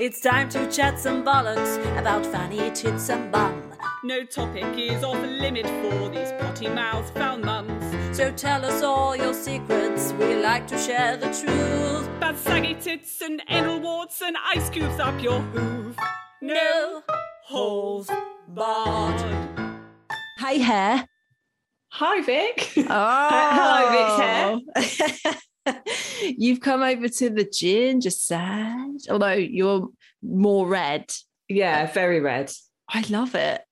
It's time to chat some bollocks about fanny tits and bum. No topic is off limit for these potty mouth foul mums. So tell us all your secrets, we like to share the truth. Bad saggy tits and anal warts and ice cubes up your hoof. No holes barred. Hey, hair. Hi, Vic. Oh, Hello, Vic's hair. You've come over to the ginger side, although you're more red. Yeah, very red. I love it.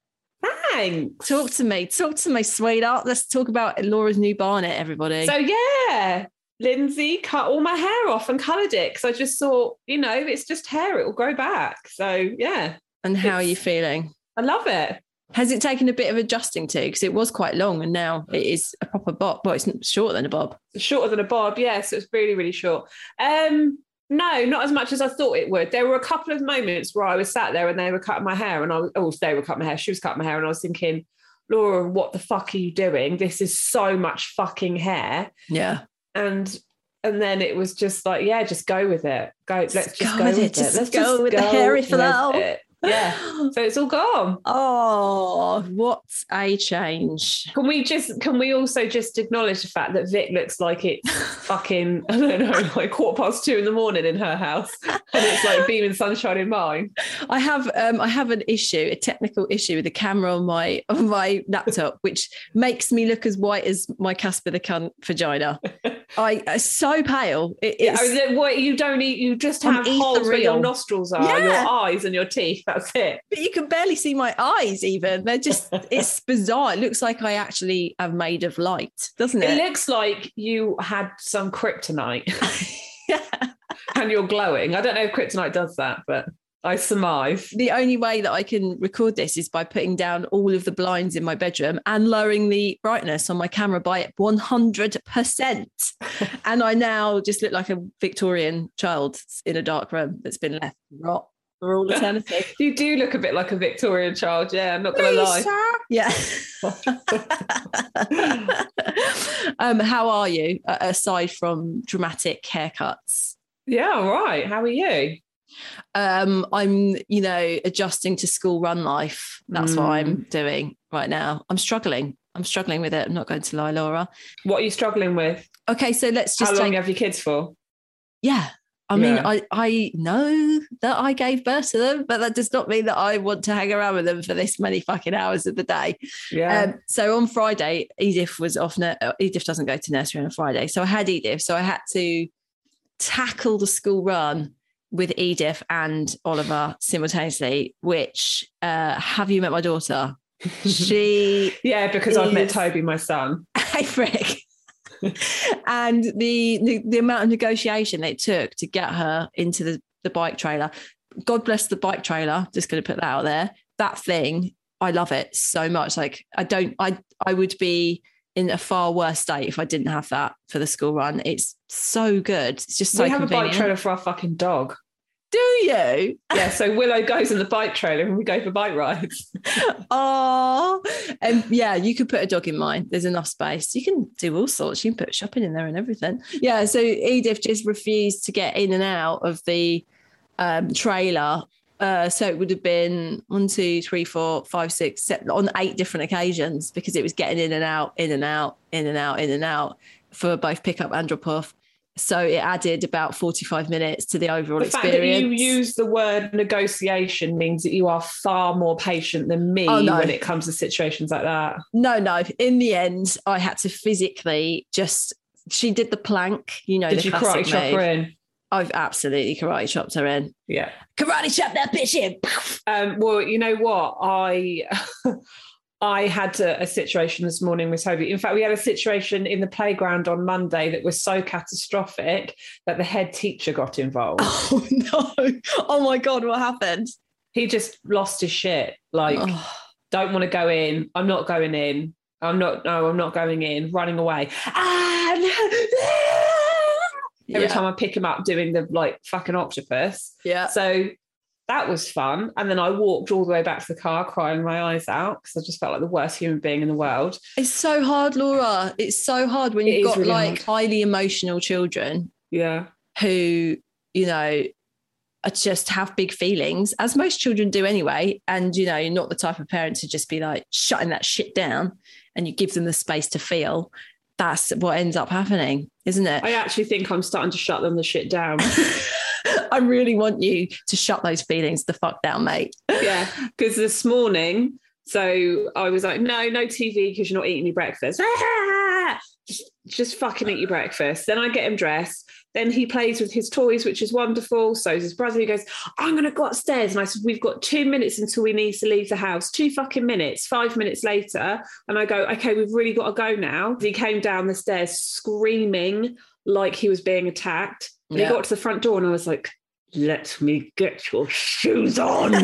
Thanks. Talk to me. Talk to me, sweetheart. Let's talk about Laura's new barnet, everybody. So yeah, Lindsay cut all my hair off and coloured it because I just thought, you know, it's just hair; it will grow back. So yeah, and how are you feeling? I love it. Has it taken a bit of adjusting to? Because it was quite long and now it is a proper bob. Well, it's shorter than a bob. Shorter than a bob, yes, it's really, really short. Um, no, not as much as I thought it would. There were a couple of moments where I was sat there and they were cutting my hair, and I was, oh, they were cutting my hair. She was cutting my hair, and I was thinking, Laura, what the fuck are you doing? This is so much fucking hair. Yeah. And and then it was just like, yeah, just go with it. Go, let's just go go, with it. it. Just Let's go just with the hairy flow. Yeah. So it's all gone. Oh, what a change. Can we just can we also just acknowledge the fact that Vic looks like it's fucking I don't know like quarter past two in the morning in her house and it's like beaming sunshine in mine. I have um, I have an issue, a technical issue with the camera on my on my laptop, which makes me look as white as my Casper the cunt vagina. I uh, so pale. It, Yeah, it's, I was what you don't eat you just have holes where your nostrils are, Yeah. your eyes and your teeth. That's it. but you can barely see my eyes. Even they're just it's bizarre. It looks like I actually am made of light, doesn't It it? looks like you had some kryptonite yeah. and you're glowing. I don't know if kryptonite does that, but I surmise. The only way that I can record this is by putting down all of the blinds in my bedroom and lowering the brightness on my camera by 100%. and I now just look like a Victorian child in a dark room that's been left to rot for all eternity. You do look a bit like a Victorian child, yeah, I'm not gonna lie. Yeah. um, how are you uh, aside from dramatic haircuts? Yeah, all right. How are you? Um, I'm, you know, adjusting to school run life. That's what I'm doing right now. I'm struggling. I'm struggling with it. I'm not going to lie, Laura. What are you struggling with? Okay, so let's just How long take, have your kids for? yeah. I mean, Yeah. I, I know that I gave birth to them, but that does not mean that I want to hang around with them for this many fucking hours of the day. Yeah. Um, so on Friday, Edith was off. uh, Edith doesn't go to nursery on a Friday, so I had Edith. So I had to tackle the school run with Edith and Oliver simultaneously. Which uh, have you met my daughter? She yeah, because I've met Toby, my son. hey frick. and the, the the amount of negotiation it took to get her into the, the bike trailer. God bless the bike trailer. Just going to put that out there. That thing, I love it so much. Like I don't, I I would be in a far worse state if I didn't have that for the school run. It's so good. It's just so we have convenient. a bike trailer for our fucking dog. Do you? Yeah, so Willow goes in the bike trailer and we go for bike rides. Oh, and yeah, you could put a dog in mine. There's enough space. You can do all sorts. You can put shopping in there and everything. Yeah. So Edith just refused to get in and out of the um, trailer. Uh, so it would have been one, two, three, four, five, six, seven, on eight different occasions because it was getting in and out, in and out, in and out, in and out for both pickup and drop off. So it added about 45 minutes to the overall The fact experience. that you use the word negotiation means that you are far more patient than me Oh, no. when it comes to situations like that. No, no. In the end, I had to physically just. She did the plank, you know. Did the you classic chop move. I've absolutely karate chopped her in. Yeah. Karate chop that bitch in. Um, well, you know what? I I had a, a situation this morning with Toby. In fact, we had a situation in the playground on Monday that was so catastrophic that the head teacher got involved. Oh no! Oh my god, what happened? He just lost his shit. Like, Oh, don't want to go in. I'm not going in. I'm not. No, I'm not going in. Running away. Ah, no. Every yeah, time I pick him up, doing the like fucking octopus. yeah. So that was fun. And then I walked all the way back to the car, crying my eyes out because I just felt like the worst human being in the world. It's so hard, Laura. It's so hard when you've got really like highly emotional children Yeah. who, you know, just have big feelings, as most children do anyway. And, you know, you're not the type of parent to just be like shutting that shit down and you give them the space to feel. That's what ends up happening, isn't it? I actually think I'm starting to shut them the shit down. I really want you to shut those feelings the fuck down, mate. yeah. Because this morning, so I was like, no, no TV because you're not eating your breakfast. Just, just fucking eat your breakfast. Then I get him dressed. Then he plays with his toys, which is wonderful. So is his brother. He goes, I'm going to go upstairs. And I said, We've got two minutes until we need to leave the house. Two fucking minutes. Five minutes later. And I go, Okay, we've really got to go now. He came down the stairs screaming like he was being attacked. And Yeah. he got to the front door and I was like, Let me get your shoes on.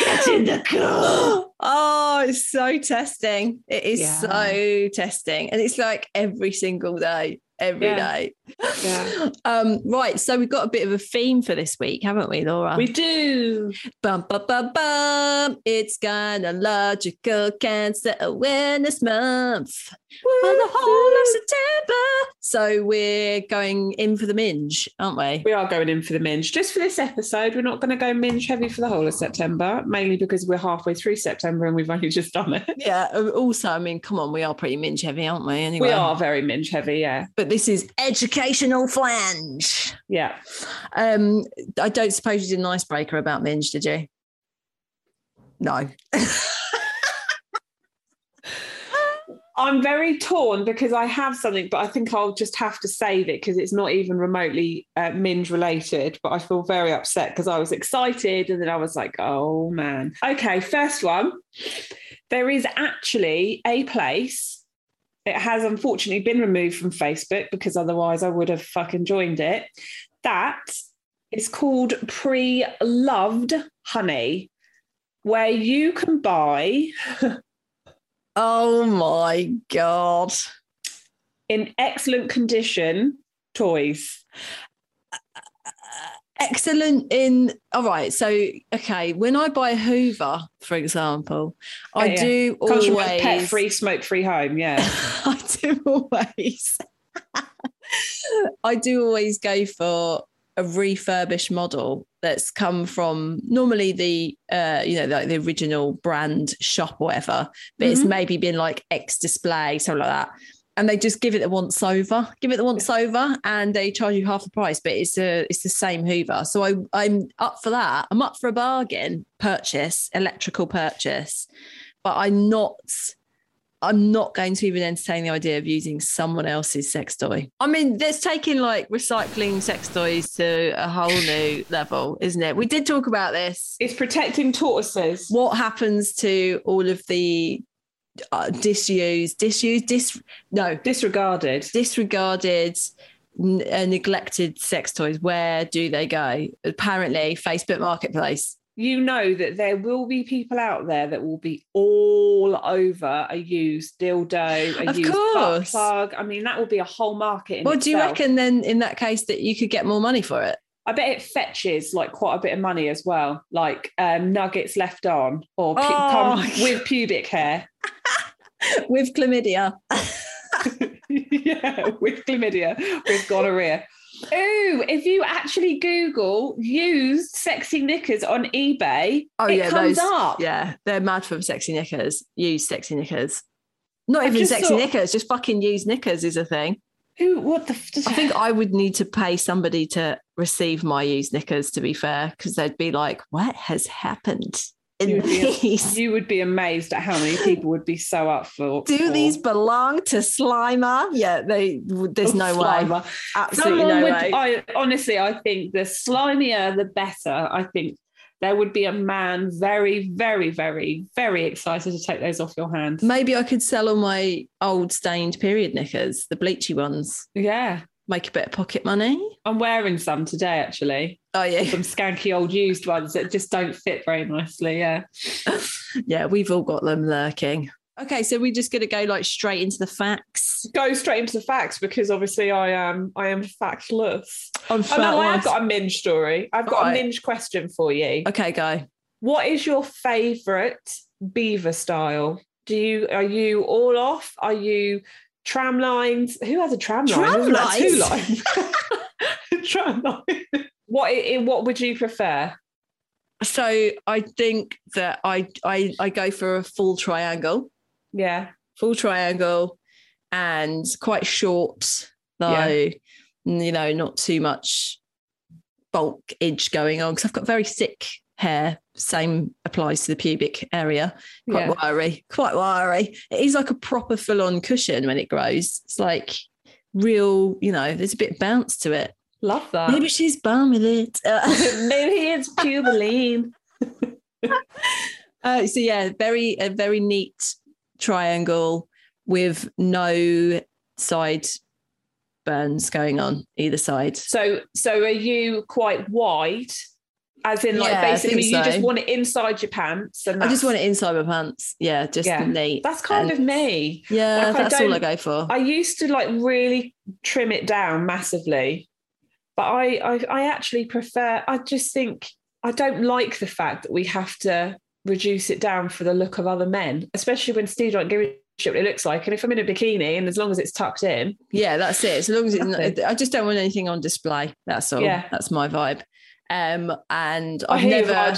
get in the car. Oh, it's so testing. It is Yeah. so testing. And it's like every single day, every Yeah. day. Yeah. Um, right. So we've got a bit of a theme for this week, haven't we, Laura? We do. Bum, bum, bum, bum. It's gynecological cancer awareness month for the whole of September. So we're going in for the minge, aren't we? We are going in for the minge. Just for this episode, we're not going to go minge heavy for the whole of September, mainly because we're halfway through September and we've only just done it. Yeah. Also, I mean, come on, we are pretty minge heavy, aren't we? Anyway, We are very minge heavy, yeah. But this is educational flange. Yeah. Um, I don't suppose you did an icebreaker about minge, did you? No. I'm very torn because I have something, but I think I'll just have to save it because it's not even remotely uh, minge related. But I feel very upset because I was excited and then I was like, oh man. Okay, first one. There is actually a place. It has unfortunately been removed from Facebook because otherwise I would have fucking joined it. That is called Pre Loved Honey, where you can buy Oh my god. in excellent condition toys. Excellent in all right. So okay, when I buy a Hoover, for example, I Yeah, do Comes always pet free, smoke free home. Yeah. I do always I do always go for a refurbished model that's come from normally the uh you know like the original brand shop or whatever but it's Mhm. maybe been like x display something like that and they just give it the once over give it the once over and they charge you half the price but it's a it's the same hoover so i i'm up for that i'm up for a bargain purchase electrical purchase but i'm not I'm not going to even entertain the idea of using someone else's sex toy. I mean, that's taking like recycling sex toys to a whole new level, isn't it? We did talk about this. It's protecting tortoises. What happens to all of the uh, disused, disused, dis no, Disregarded. disregarded, n- uh, neglected sex toys? Where do they go? Apparently, Facebook Marketplace. You know that there will be people out there that will be all over a used dildo, a Of used butt course. plug. I mean, that will be a whole market. In What do you itself. reckon then? In that case, that you could get more money for it? I bet it fetches like quite a bit of money as well, like um, nuggets left on or pu- Oh, pump my with pubic hair. with chlamydia. yeah, with chlamydia, with gonorrhea. Ooh, if you actually Google used sexy knickers on eBay, Oh it yeah, comes those, up. Yeah, they're mad for sexy knickers. Use sexy knickers. Not I even sexy thought- knickers, just fucking use knickers is a thing. Who? What the? F- I think I would need to pay somebody to receive my used knickers. To be fair, because they'd be like, "What has happened in You'd be- these? you would be amazed at how many people would be so up for. Do for- these belong to Slimer? Yeah, they. There's Oh, no way. Absolutely Someone no would, way. I honestly, I think the slimier the better. I think there would be a man very, very, very, very excited to take those off your hands. Maybe I could sell all my old stained period knickers, the bleachy ones, Yeah. make a bit of pocket money. I'm wearing some today, actually. Oh yeah, Some skanky old used ones that just don't fit very nicely. Yeah. yeah, we've all got them lurking. Okay, so we're just gonna go like straight into the facts. Go straight into the facts because obviously I am I am factless. On Oh no, I have got a minge story. I've got Right. a minge question for you. Okay, go. What is your favourite beaver style? Do you are you all off? Are you tram lines? Who has a tram line? Tram two lines? lines? tram line. What what would you prefer? So I think that I I I go for a full triangle, Yeah. full triangle, and quite short though. Yeah. You know, not too much bulk edge going on because I've got very thick hair. Same applies to the pubic area. Quite Yeah. wiry, quite wiry. It is like a proper full-on cushion when it grows. It's like real. You know, there's a bit of bounce to it. Love that. Maybe she's born with it. Maybe it's pubiline. Uh, so yeah, very a very neat triangle with no side burns going on either side. So so are you quite wide? As in, like Yeah, basically, you just want it inside your pants, and I just want it inside my pants. Yeah, just Yeah. neat. That's kind And- of me. yeah. like, I that's all I go for. I used to like really trim it down massively, but I, I I actually prefer. I just think I don't like the fact that we have to reduce it down for the look of other men, especially when Steve don't give a shit what it looks like. And if I'm in a bikini and as long as it's tucked in, yeah, that's it. As long as it's not, I just don't want anything on display. That's all. Yeah. That's my vibe. Um, and I I've never.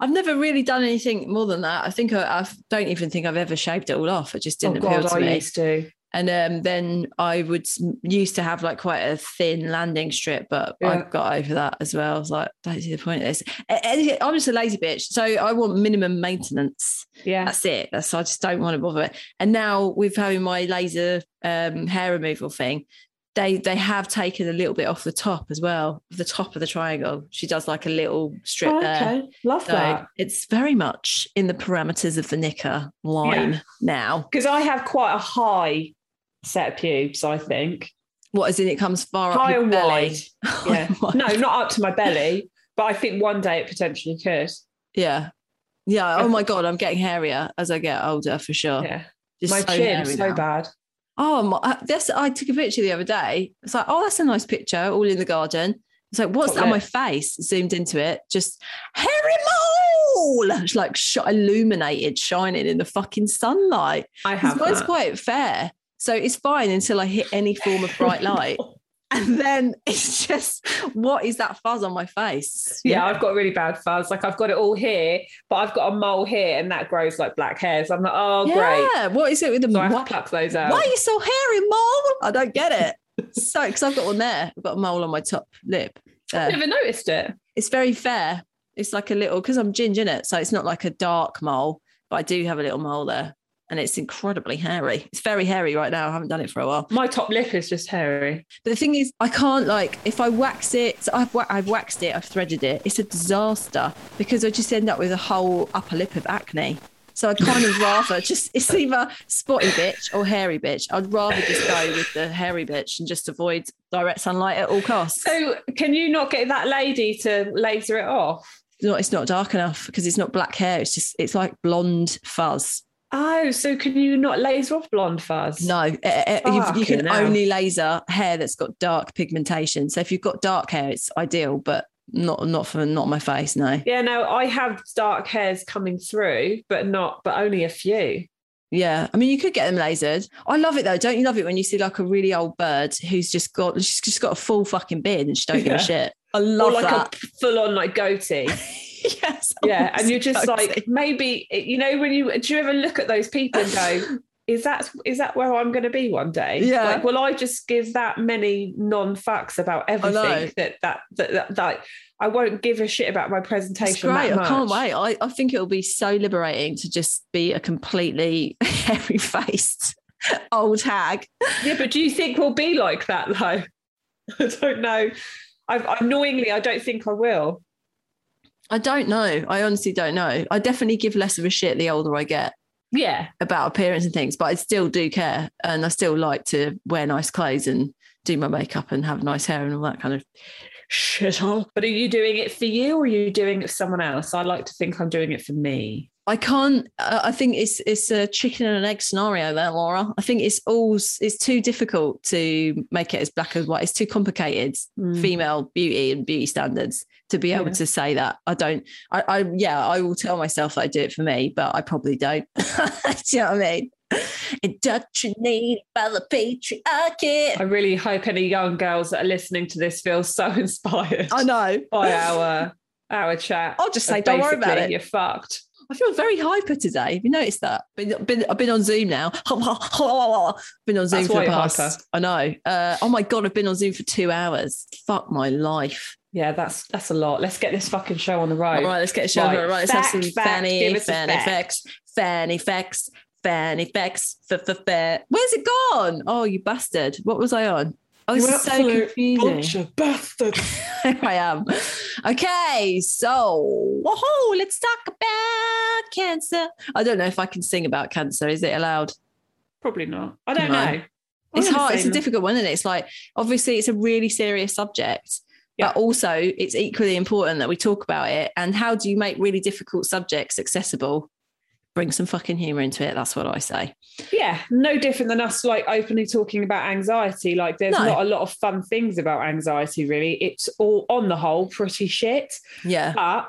I've never really done anything more than that. I think I, I don't even think I've ever shaved it all off. It just Oh didn't appeal God, to I me. used to. And um, then I would used to have like quite a thin landing strip, but I Yeah. got over that as well. I was like, don't see the point of this. I'm just a lazy bitch, so I want minimum maintenance. Yeah, That's it. That's I just don't want to bother it. And now with having my laser um, hair removal thing, they they have taken a little bit off the top as well, the top of the triangle. She does like a little strip Oh, there. okay, love So that. it's very much in the parameters of the knicker line now. Because I have quite a high set of pubes. I think What is as in it comes far up your belly? wide. Yeah, no, not up to my belly, but I think one day it potentially could. Yeah. Yeah. Oh my God, I'm getting hairier as I get older for sure. Yeah, Just my so chin hairy so now. bad. Oh, my, uh, that's, I took a picture the other day. It's like, oh, that's a nice picture, all in the garden. It's like, what's Top that on my face? Zoomed into it, just hairy mole. It's like sh- illuminated, shining in the fucking sunlight. I have that. quite fair. So it's fine until I hit any form of bright oh, light. And then it's just, what is that fuzz on my face? Yeah, I've got really bad fuzz. Like I've got it all here, but I've got a mole here, and that grows like black hairs. I'm like, oh great. Yeah. What is it with the So I what- to pluck those out. Why are you so hairy, mole? I don't get it. so, because I've got one there. I've got a mole on my top lip. I've never noticed it. It's very fair. It's like a little, because I'm ginger in it. So it's not like a dark mole, but I do have a little mole there. And it's incredibly hairy. It's very hairy right now. I haven't done it for a while. My top lip is just hairy. But the thing is, I can't like if I wax it. So I've I've waxed it. I've threaded it. It's a disaster because I just end up with a whole upper lip of acne. So I'd kind of rather just it's either spotty bitch or hairy bitch. I'd rather just go with the hairy bitch and just avoid direct sunlight at all costs. So can you not get that lady to laser it off? No, it's not dark enough because it's not black hair. It's just it's like blonde fuzz. Oh, so can you not laser off blonde fuzz? No, eh, eh, you, you can hell. only laser hair that's got dark pigmentation. So if you've got dark hair, it's ideal, but not not for not my face. No. Yeah, no, I have dark hairs coming through, but not, but only a few. Yeah, I mean, you could get them lasered. I love it though. Don't you love it when you see like a really old bird who's just got she's just got a full fucking beard and she don't give a shit. I Or love like that. a full on like goatee. yes, yeah. And you're just like, maybe, you know, when you, do you ever look at those people and go, is that is that where I'm going to be one day? Yeah. Like, will I just give that many non fucks about everything that that, that that that I won't give a shit about my presentation? great. that I can't wait. I, I think it'll be so liberating to just be a completely hairy faced old hag. Yeah, but do you think we'll be like that though? I don't know. I, annoyingly, I don't think I will. I don't know. I honestly don't know. I definitely give less of a shit the older I get Yeah. about appearance and things, but I still do care. And I still like to wear nice clothes and do my makeup and have nice hair and all that kind of shit. But are you doing it for you or are you doing it for someone else? I like to think I'm doing it for me. I can't. Uh, I think it's it's a chicken and an egg scenario there, Laura. I think it's all it's too difficult to make it as black as white. It's too complicated. Mm. Female beauty and beauty standards to be able Yeah. to say that. I don't. I, I yeah. I will tell myself I do it for me, but I probably don't. do you know what I mean? Indoctrinated by the patriarchy. I really hope any young girls that are listening to this feel so inspired I know. by our our chat. I'll just say, don't worry about it. You're fucked. I feel very hyper today. Have you noticed that? Been, been, I've been on Zoom now. been on Zoom That's for the past. hyper. I know. Uh, oh my god, I've been on Zoom for two hours. Fuck my life. Yeah, that's that's a lot. Let's get this fucking show on the road. All right, let's get a show. Right. Right, let's have some Fact, fanny, give fanny fact. facts, fanny facts, fanny facts. F- f- f- Where's it gone? Oh, you bastard! What was I on? Oh, this You so confusing. Bunch of bastards. I am. Okay, so whoa, let's talk about cancer. I don't know if I can sing about cancer. Is it allowed? Probably not. I don't No. know. It's I'm gonna hard. It's a difficult one, isn't it? It's like obviously it's a really serious subject, Yeah. but also it's equally important that we talk about it. And how do you make really difficult subjects accessible? Bring some fucking humor into it. That's what I say. Yeah, no different than us like openly talking about anxiety. Like there's No. not a lot of fun things about anxiety, really. It's all on the whole pretty shit. Yeah. But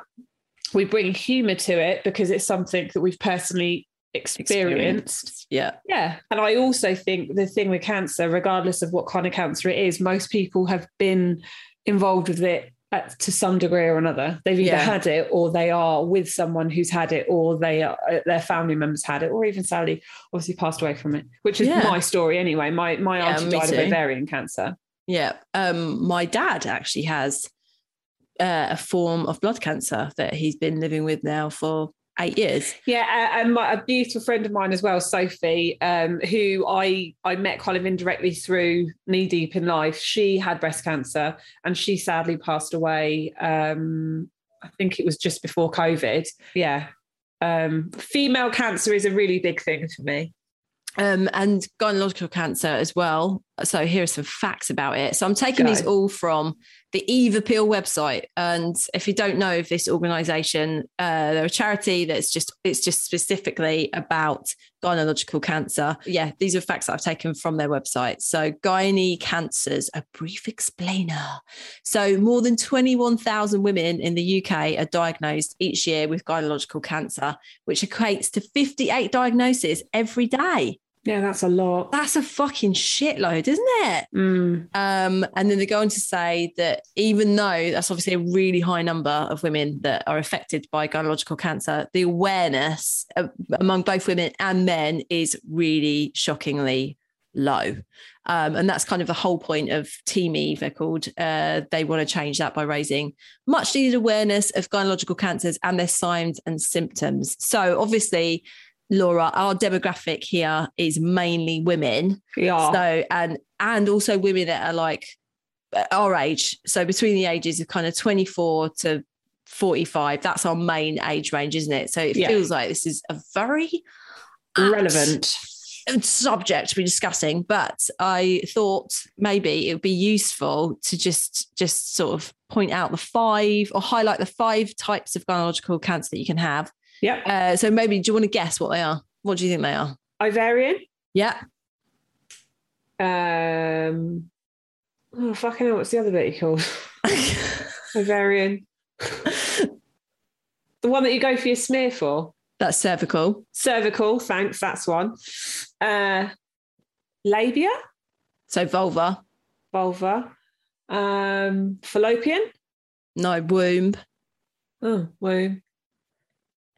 we bring humour to it because it's something that we've personally experienced. Yeah. Yeah. And I also think the thing with cancer, regardless of what kind of cancer it is, most people have been involved with it at, to some degree or another. They've either Yeah. had it or they are with someone who's had it or they are, uh, their family members had it or even sadly obviously passed away from it, which is Yeah. my story anyway. My my Yeah, auntie died too. of ovarian cancer. Yeah. Um, my dad actually has uh, a form of blood cancer that he's been living with now for eight years. Yeah, and my, a beautiful friend of mine as well, Sophie, um, who I I met kind of indirectly through Knee Deep in Life. She had breast cancer, and she sadly passed away. Um, I think it was just before COVID. Yeah, um, female cancer is a really big thing for me. um, and gynecological cancer as well. So here are some facts about it. So I'm taking these all from the Eve Appeal website. And if you don't know of this organisation, uh, they're a charity that's just it's just specifically about gynecological cancer. Yeah, these are facts that I've taken from their website. So gynae cancers, a brief explainer. So more than 21,000 women in the UK are diagnosed each year with gynecological cancer, which equates to 58 diagnoses every day. Yeah, that's a lot. That's a fucking shitload, isn't it? Mm, Um, and then they go on to say that even though that's obviously a really high number of women that are affected by gynecological cancer, the awareness among both women and men is really shockingly low. Um, and that's kind of the whole point of Team Eve, they're called. Uh, they want to change that by raising much needed awareness of gynecological cancers and their signs and symptoms. So, obviously, Laura, our demographic here is mainly women. yeah. So and and also women that are like uh, our age. So between the ages of kind of 24 to 45, that's our main age range, isn't it? So it Yeah. feels like this is a very relevant. subject to be discussing. But I thought maybe it would be useful to just just sort of point out the five or highlight the five types of gynecological cancer that you can have. Yep. Uh, so maybe do you want to guess what they are? What do you think they are? Ovarian. Yeah. Um, oh, fucking hell, what's the other bit you called? Ovarian. the one that you go for your smear for. That's cervical. Cervical, thanks, that's one. Uh, labia, So vulva. vulva, um, fallopian. No, womb. Oh, womb.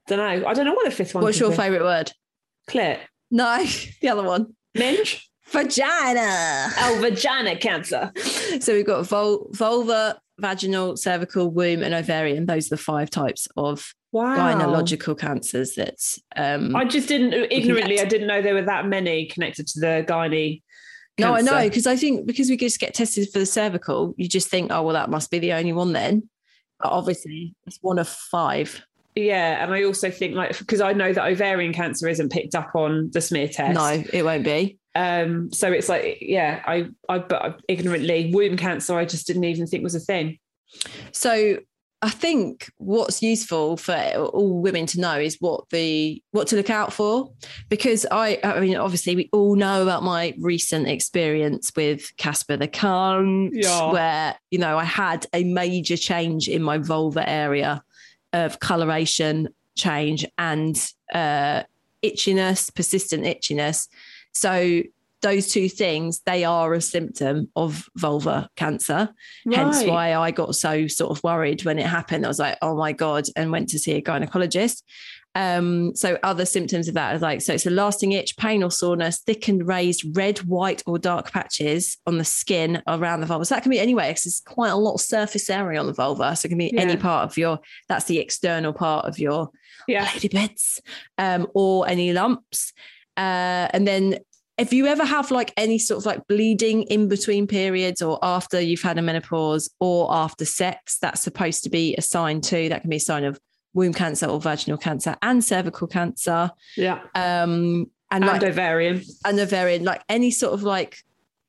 Don't know. I don't know what the fifth one. Is. What's your be. favourite word? Clit. No, the other one. Minge. Vagina. Oh, vagina cancer. So we've got vul- vulva, vaginal, cervical, womb, and ovarian. Those are the five types of Wow. gynecological cancers that um I just didn't ignorantly. I didn't know there were that many connected to the gynae. No, I know because I think because we just get tested for the cervical, you just think, oh well, that must be the only one then. But obviously, it's one of five. Yeah, and I also think like because I know that ovarian cancer isn't picked up on the smear test. No, it won't be. Um, so it's like, yeah, I, I, but ignorantly, womb cancer, I just didn't even think was a thing. So I think what's useful for all women to know is what the what to look out for, because I I mean obviously we all know about my recent experience with Casper the cunt, Yeah. where you know I had a major change in my vulva area of coloration change and uh, itchiness, persistent itchiness. So those two things they are a symptom of vulvar cancer hence why I got so sort of worried when it happened. I was like, oh my God, and went to see a gynecologist. Um, so other symptoms of that are like, so it's a lasting itch, pain or soreness, thickened, raised red, white, or dark patches on the skin around the vulva. So that can be anywhere because there's quite a lot of surface area on the vulva. So it can be any part of your, that's the external part of your Yeah. lady bits um, or any lumps. Uh, and then if you ever have like any sort of like bleeding in between periods or after you've had a menopause or after sex, that's supposed to be a sign too. That can be a sign of womb cancer or vaginal cancer and cervical cancer. Yeah. Um, and And like ovarian. and ovarian, like any sort of like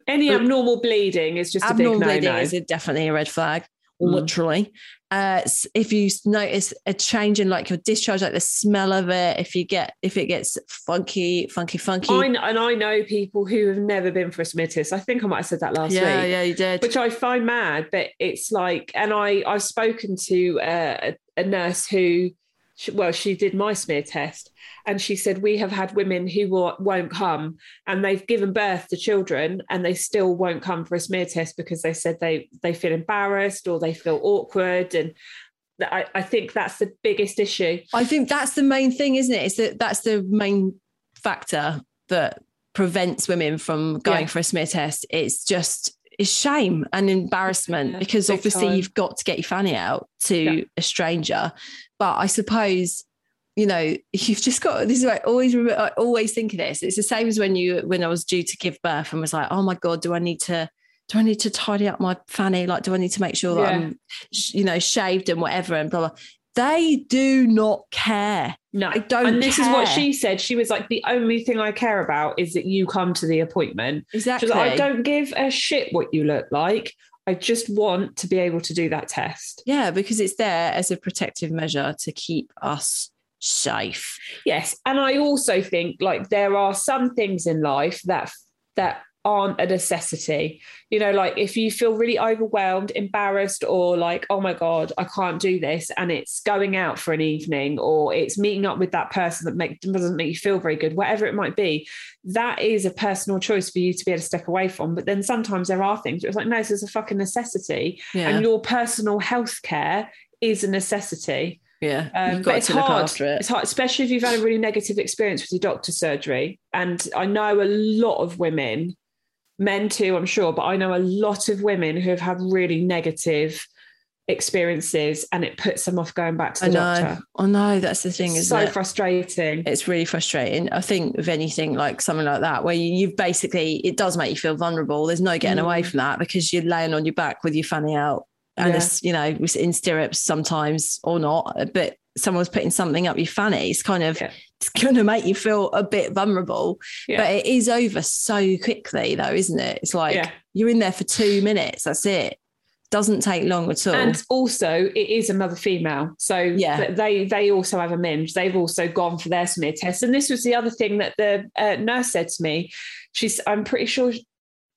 Any abnormal bleeding is just a abnormal big bleeding no-no. is definitely a red flag. Mm. Literally, uh, if you notice a change in like your discharge, like the smell of it, if you get if it gets funky, funky, funky, I, and I know people who have never been for a test. I think I might have said that last yeah, week. yeah, you did. which I find mad. But it's like, and I I've spoken to uh, a, a nurse who, she- well, she did my smear test, and she said we have had women who will, won't come, and they've given birth to children, and they still won't come for a smear test because they said they they feel embarrassed or they feel awkward, and I, I think that's the biggest issue. I think that's the main thing, isn't it? Is that that's the main factor that prevents women from going Yeah. for a smear test. It's just it's shame and embarrassment Yeah, because obviously time. you've got to get your fanny out to Yeah. a stranger. But I suppose you know you've just got this is like always remember, I always think of this. It's the same as when you when I was due to give birth and was like, oh my god, do I need to do I need to tidy up my fanny? Like, do I need to make sure that Yeah. I'm, you know, shaved and whatever and blah blah. They do not care. No, I don't And this is what she said. She was like, the only thing I care about is that you come to the appointment. Exactly. like, I don't give a shit what you look like. I just want to be able to do that test. Yeah, because it's there as a protective measure to keep us safe. Yes, and I also think like there are some things in life that that aren't a necessity. You know, like if you feel really overwhelmed, embarrassed, or like, oh my god, I can't do this, and it's going out for an evening, or it's meeting up with that person that make, doesn't make you feel very good, whatever it might be, that is a personal choice for you to be able to step away from. But then sometimes there are things where it's like, no, this is a fucking necessity, Yeah. and your personal health care is a necessity. yeah. Um, but got it's hard. it. It's hard, especially if you've had a really negative experience with your doctor surgery. And I know a lot of women, men too, I'm sure, but I know a lot of women who have had really negative experiences and it puts them off going back to I the know. doctor. I know. That's the thing, It's so it? frustrating. it's really frustrating. I think with anything like something like that, where you, you've basically, it does make you feel vulnerable. There's no getting away Mm. from that because you're laying on your back with your fanny out and Yeah. it's, you know, in stirrups sometimes or not, but someone's putting something up your fanny. It's kind of, Yeah. It's going to make you feel a bit vulnerable, Yeah. but it is over so quickly though, isn't it? It's like Yeah. you're in there for two minutes. That's it. Doesn't take long at all. And also, it is another female, so Yeah. they they also have a minge. They've also gone for their smear test, and this was the other thing that the uh, nurse said to me. She's, I'm pretty sure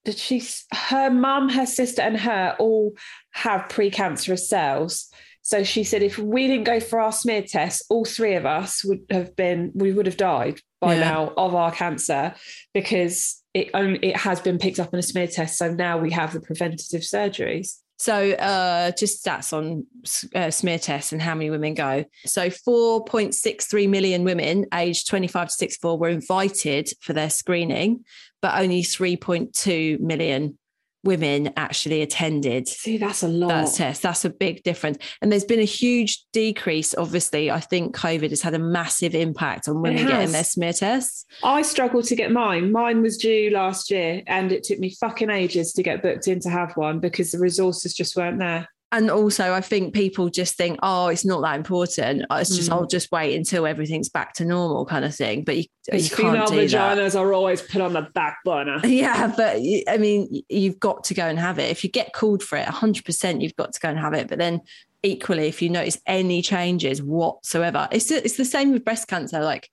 that she's her mum, her sister, and her all have precancerous cells. So she said, if we didn't go for our smear test, all three of us would have been, we would have died by Yeah. now of our cancer because it only it has been picked up in a smear test. So now we have the preventative surgeries. So, uh, just stats on uh, smear tests and how many women go. So, 4.63 million women aged 25 to 64 were invited for their screening, but only 3.2 million women actually attended See, that's a lot. that test. That's a big difference. And there's been a huge decrease. Obviously, I think COVID has had a massive impact on women getting their smear tests. I struggled to get mine. Mine was due last year, and it took me fucking ages to get booked in to have one because the resources just weren't there. And also I think people just think, oh, it's not that important. Uh, It's just Mm. I'll just wait until everything's back to normal, kind of thing. But you, you female can't do that. vaginas are always put on the back burner. Yeah, but I mean, you've got to go and have it. If you get called for it, 100%, you've got to go and have it. But then equally, if you notice any changes whatsoever, it's, the- it's the same with breast cancer. Like,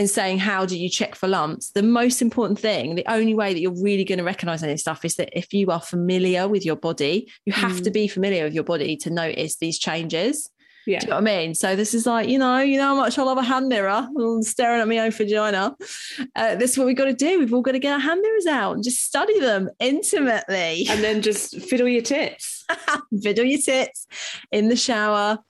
in saying, how do you check for lumps? The most important thing, the only way that you're really going to recognize any stuff is that if you are familiar with your body, you have to be familiar with your body to notice these changes. Yeah. Do you know what I mean? So this is like, you know, you know how much I love a hand mirror and staring at my own vagina. Uh, this is what we've got to do. We've all got to get our hand mirrors out and just study them intimately. And then just fiddle your tits. Fiddle your tits in the shower,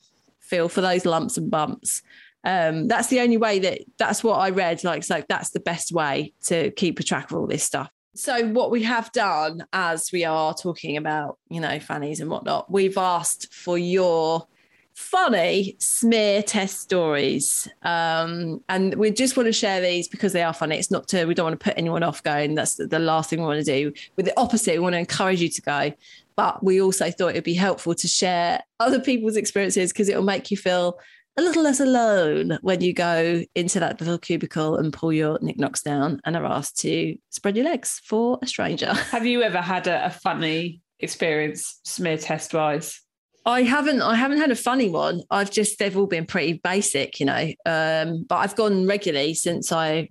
feel for those lumps and bumps. Um, that's the only way that that's what I read. Like, so that's the best way to keep a track of all this stuff. So, what we have done as we are talking about, you know, fannies and whatnot, we've asked for your funny smear test stories. Um, and we just want to share these because they are funny. It's not to, we don't want to put anyone off going, that's the, the last thing we want to do. With the opposite, we want to encourage you to go. But we also thought it'd be helpful to share other people's experiences because it'll make you feel a little less alone when you go into that little cubicle and pull your knickknacks down and are asked to spread your legs for a stranger. Have you ever had a, a funny experience smear test wise? I haven't I haven't had a funny one. I've just they've all been pretty basic, you know. Um, but I've gone regularly since I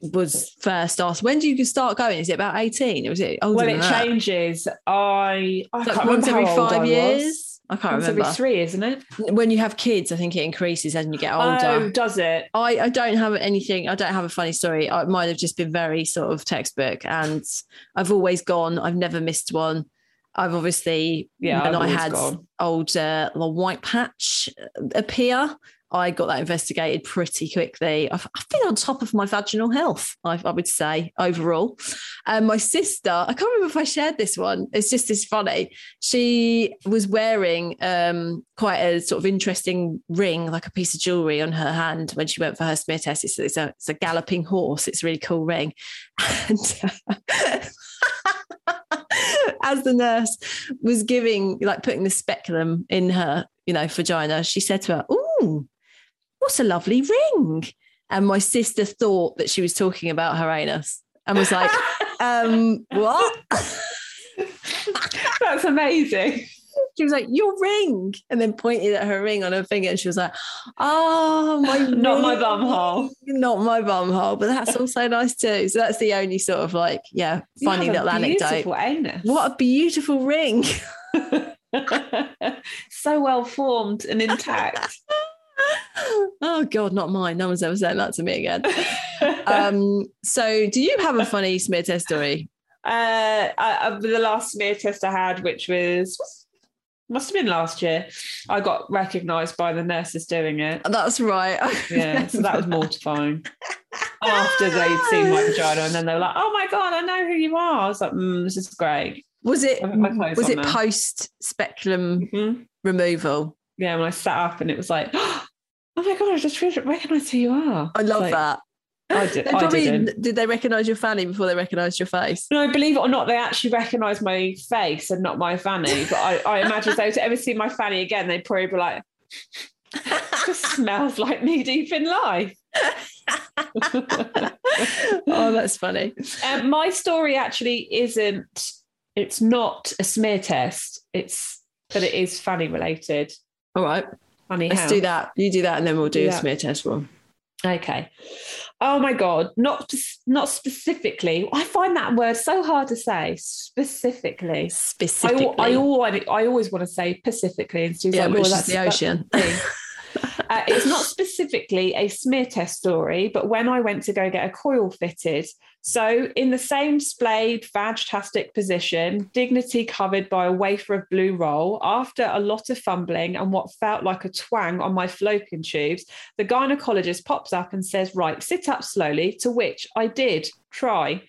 was first asked. When do you start going? Is it about 18? Or was it older Well, it that? changes. I, I like once remember every five years. I can't Once remember. every three, isn't it? When you have kids, I think it increases as you get older. Oh, does it? I, I don't have anything. I don't have a funny story. I might have just been very sort of textbook, and I've always gone. I've never missed one. I've obviously Yeah, when I've I had gone. old uh, the white patch appear. I got that investigated pretty quickly. I've, I've been on top of my vaginal health, I, I would say, overall. And my sister, I can't remember if I shared this one. It's just as funny. She was wearing um, quite a sort of interesting ring, like a piece of jewelry on her hand when she went for her smear test. It's, it's, a, it's a galloping horse. It's a really cool ring. And as the nurse was giving, like putting the speculum in her, you know, vagina, she said to her, Ooh, what's a lovely ring? And my sister thought that she was talking about her anus and was like, um, what? That's amazing. She was like, your ring. And then pointed at her ring on her finger. And she was like, oh, my Not my bum hole. Not my bum hole. But that's also nice too. So that's the only sort of like, yeah, funny little a anecdote. Beautiful anus. What a beautiful ring. so well formed and intact. oh God, not mine. No one's ever said that to me again. um, so do you have a funny smear test story? Uh, I, I, the last smear test I had, which was must have been last year, I got recognised by the nurses doing it. That's right. Yeah, so that was mortifying. After they'd seen my vagina, and then they were like, "Oh my god, I know who you are." I was like, mm, "This is great." Was it I've got my clothes was it now. post speculum Mhm. removal? Yeah, when I sat up, and it was like, "Oh my god, I just recognised who you are." I love Like, that. I did. They probably did they recognise your fanny before they recognised your face? No, believe it or not, they actually recognised my face and not my fanny. But I, I imagine if they were to ever see my fanny again, they'd probably be like, just smells like knee deep in life. oh, that's funny. Um, my story actually isn't, it's not a smear test. It's, but it is fanny related. All right, Funny let's how. do that. You do that, and then we'll do Do a that. smear test one. Okay. Oh my god, not not specifically. I find that word so hard to say. Specifically. I, Specifically, al- I, always, I always want to say Pacifically, and Stu's yeah, like, which "Well, is the ocean. that's the thing." uh, it's not specifically a smear test story, but when I went to go get a coil fitted, so in the same splayed fantastic position, dignity covered by a wafer of blue roll, after a lot of fumbling and what felt like a twang on my fallopian tubes, the gynecologist pops up and says, Right, sit up slowly, to which I did try.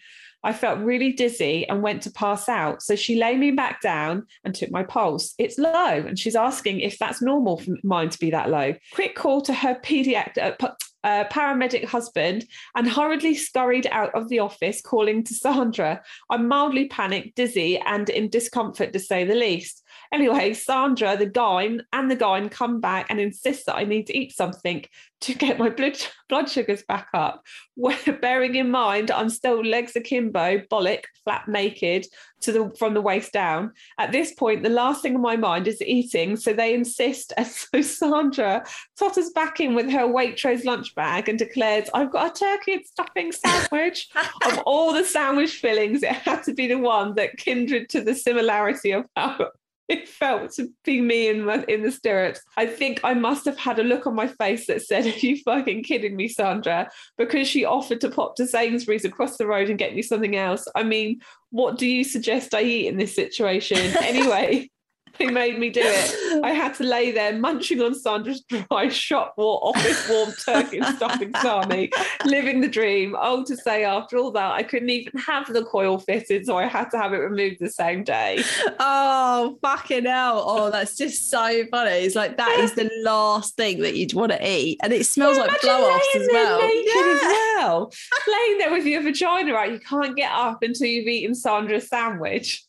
I felt really dizzy and went to pass out. So she lay me back down and took my pulse. It's low. And she's asking if that's normal for mine to be that low. Quick call to her pediatric. Uh, uh, paramedic husband and hurriedly scurried out of the office, calling to Sandra. I'm mildly panicked, dizzy, and in discomfort to say the least. Anyway, Sandra, the guy, and the guy come back and insist that I need to eat something to get my blood, blood sugars back up. Bearing in mind, I'm still legs akimbo, bollock, flat naked to the from the waist down. At this point, the last thing on my mind is eating. So they insist. And so Sandra totters back in with her Waitrose lunch bag and declares, I've got a turkey and stuffing sandwich. of all the sandwich fillings, it had to be the one that kindred to the similarity of how it felt to be me in my, in the stirrups. I think I must have had a look on my face that said, "Are you fucking kidding me, Sandra?" Because she offered to pop to Sainsbury's across the road and get me something else. I mean, what do you suggest I eat in this situation? anyway, he made me do it. I had to lay there munching on Sandra's dry shop war office warm turkey and stuffing salami, living the dream. Oh, to say after all that, I couldn't even have the coil fitted, so I had to have it removed the same day. Oh, fucking hell. Oh, that's just so funny. It's like that is the last thing that you'd want to eat. And it smells Yeah, like blow offs as well. Yeah. as well. laying there with your vagina out, you can't get up until you've eaten Sandra's sandwich.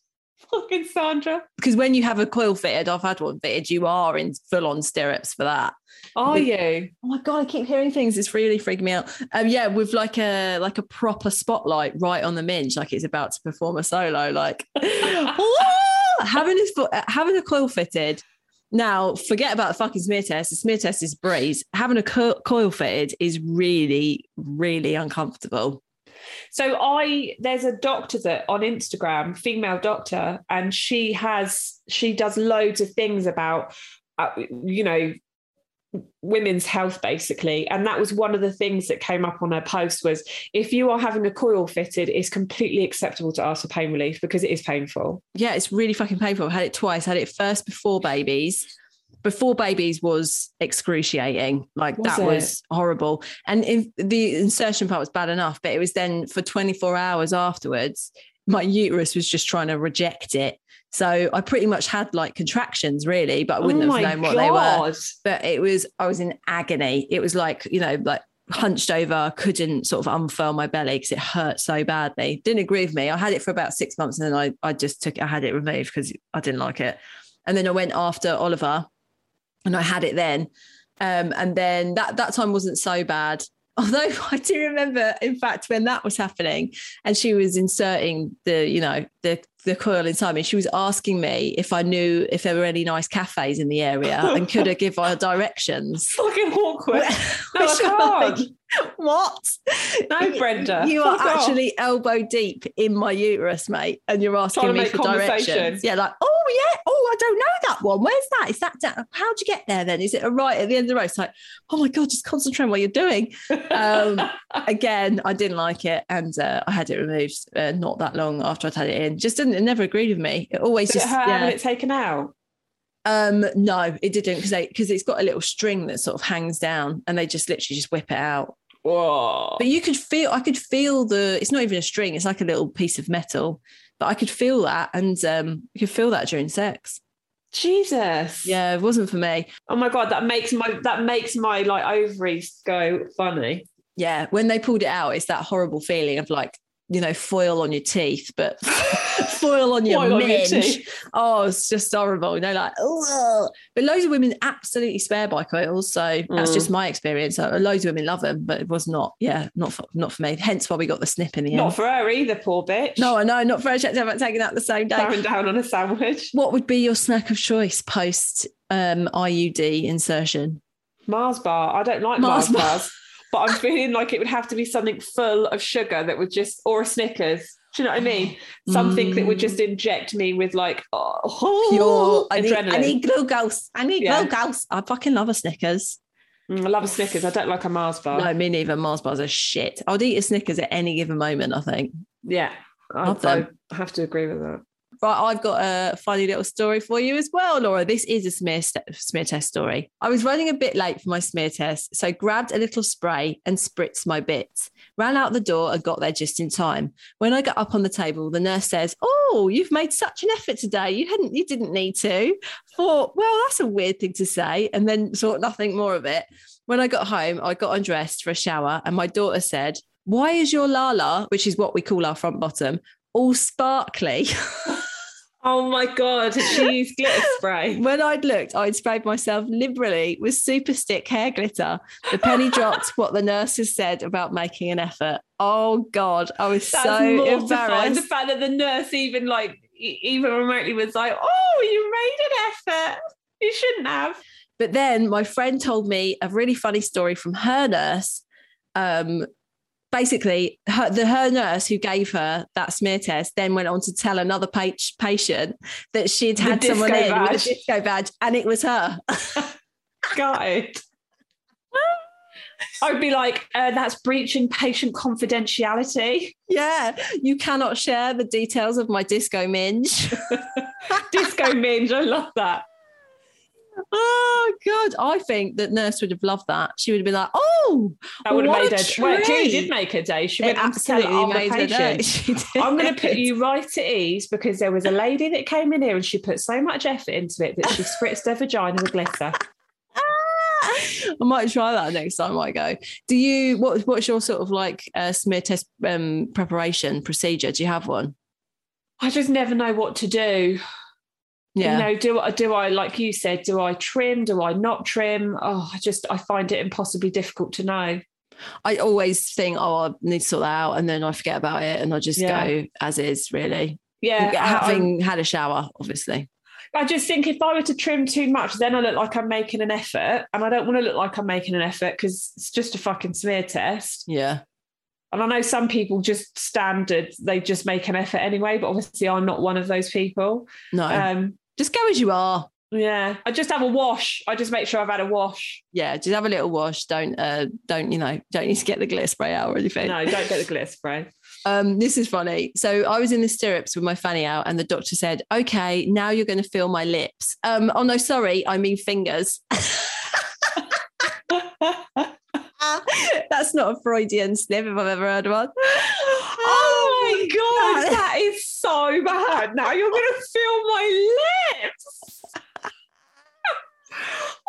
Fucking Sandra. Because when you have a coil fitted, I've had one fitted, you are in full on stirrups for that. Are With- you? Oh my god, I keep hearing things. It's really freaking me out. Um, yeah, with like a like a proper spotlight right on the minge, like it's about to perform a solo. Like having fo- having a coil fitted. Now, forget about the fucking smear test. The smear test is breeze. Having a co- coil fitted is really, really uncomfortable. So I there's a doctor that on Instagram, female doctor, and she has she does loads of things about uh, you know women's health basically and that was one of the things that came up on her post was if you are having a coil fitted it's completely acceptable to ask for pain relief because it is painful Yeah, it's really fucking painful. I've had it twice. I had it first before babies. Before babies was excruciating. Like Was that it? was horrible. And the insertion part was bad enough, but it was then for 24 hours afterwards, my uterus was just trying to reject it. So I pretty much had like contractions really, but I oh wouldn't oh have known what they were. But it was, I was in agony. It was like, you know, like hunched over, couldn't sort of unfurl my belly because it hurt so badly. Didn't agree with me. I had it for about six months and then I, I just took I had it removed because I didn't like it. And then I went after Oliver and I had it then. Um, and then that that time wasn't so bad. Although I do remember, in fact, when that was happening and she was inserting the, you know, the the coil inside me, she was asking me if I knew if there were any nice cafes in the area and could I give her directions. fucking awkward no I can't like, what? no Brenda You are Fuck off. actually elbow deep in my uterus, mate, and you're asking me for directions. Yeah, like, oh yeah, oh I don't know that one. Where's that? Is that down? How'd you get there? Then is it a right at the end of the road? It's like, oh my god, just concentrate on what you're doing. Um, again, I didn't like it, and uh, I had it removed uh, not that long after I'd had it in. Just didn't. It never agreed with me. It always Did it just hurt yeah. having it taken out Um, no, it didn't because because it's got a little string that sort of hangs down, and they just literally just whip it out. Whoa. But you could feel, I could feel the. It's not even a string; it's like a little piece of metal. But I could feel that, and um, you could feel that during sex. Jesus. Yeah, it wasn't for me. Oh my god, that makes my that makes my like ovaries go funny. Yeah, when they pulled it out, it's that horrible feeling of like you know foil on your teeth, but foil on your Foil on your oh, it's just horrible. You know, like oh. But loads of women absolutely swear by coils, so that's Mm. just my experience. So loads of women love them, but it was not. Yeah, not for, not for me. Hence why we got the snip in the Not end. for her either, poor bitch. no, I know, not for a check. Haven't taken that the same day. Bearing down on a sandwich. What would be your snack of choice post um, IUD insertion? Mars bar. I don't like Mars Mars, bars, but I'm feeling like it would have to be something full of sugar that would just, or a Snickers. Do you know what I mean? Something that would just inject me with like oh, Pure. I need, adrenaline. I need glucose. I need Yeah. glucose. I fucking love a Snickers. Mm, I love a Snickers. I don't like a Mars bar. No, me neither. Mars bars are shit. I'd eat a Snickers at any given moment. I think. Yeah, I, I have to agree with that. Right, I've got a funny little story for you as well, Laura. This is a smear st- smear test story. I was running a bit late for my smear test, so grabbed a little spray and spritzed my bits. Ran out the door and got there just in time. When I got up on the table, the nurse says, "Oh, you've made such an effort today. You hadn't, you didn't need to." Thought, well, that's a weird thing to say, and then thought nothing more of it. When I got home, I got undressed for a shower, and my daughter said, "Why is your lala, which is what we call our front bottom, all sparkly?" Oh my god, she used glitter spray. When I'd looked, I'd sprayed myself liberally with super stick hair glitter. The penny dropped what the nurses said about making an effort. Oh God, I was That's so mortifying. embarrassed. The fact that the nurse even like even remotely was like, "Oh, you made an effort. You shouldn't have." But then my friend told me a really funny story from her nurse. Um, basically, her, the her nurse who gave her that smear test then went on to tell another pa- patient that she'd The had someone disco in with a disco badge, and it was her. God. I'd be like, uh, "That's breaching patient confidentiality." yeah, you cannot share the details of my disco minge. Disco minge. I love that. Oh God, I think that nurse would have loved that. She would have been like, "Oh, That would have made a her. Well, Julie did make her day. She went on to tell absolutely made her day. She. I'm going to put you right at ease because there was a lady that came in here and she put so much effort into it that she spritzed her vagina with glitter. I might try that next time I go. Do you what what's your sort of like uh, smear test um, preparation procedure? Do you have one? I just never know what to do. Yeah. You know, do I do I like you said, do I trim? Do I not trim? Oh, I just I find it impossibly difficult to know. I always think, oh, I need to sort that out, and then I forget about it, and I just Yeah. go as is. Really, Yeah, I- having had a shower, obviously. I just think if I were to trim too much, then I look like I'm making an effort, and I don't want to look like I'm making an effort because it's just a fucking smear test. Yeah, And I know some people just standard, they just make an effort anyway, but obviously I'm not one of those people. no, Um, just go as you are. yeah, I just have a wash. I just make sure I've had a wash. Yeah, just have a little wash. Don't, uh, don't you know? Don't need to get the glitter spray out or anything. No, don't get the glitter spray. Um, this is funny. So I was in the stirrups with my fanny out, and the doctor said, "Okay, now you're going to feel my lips." Um, oh no, sorry, I mean fingers. That's not a Freudian slip if I've ever heard one. oh my god, that is so bad. Now you're gonna feel my lips.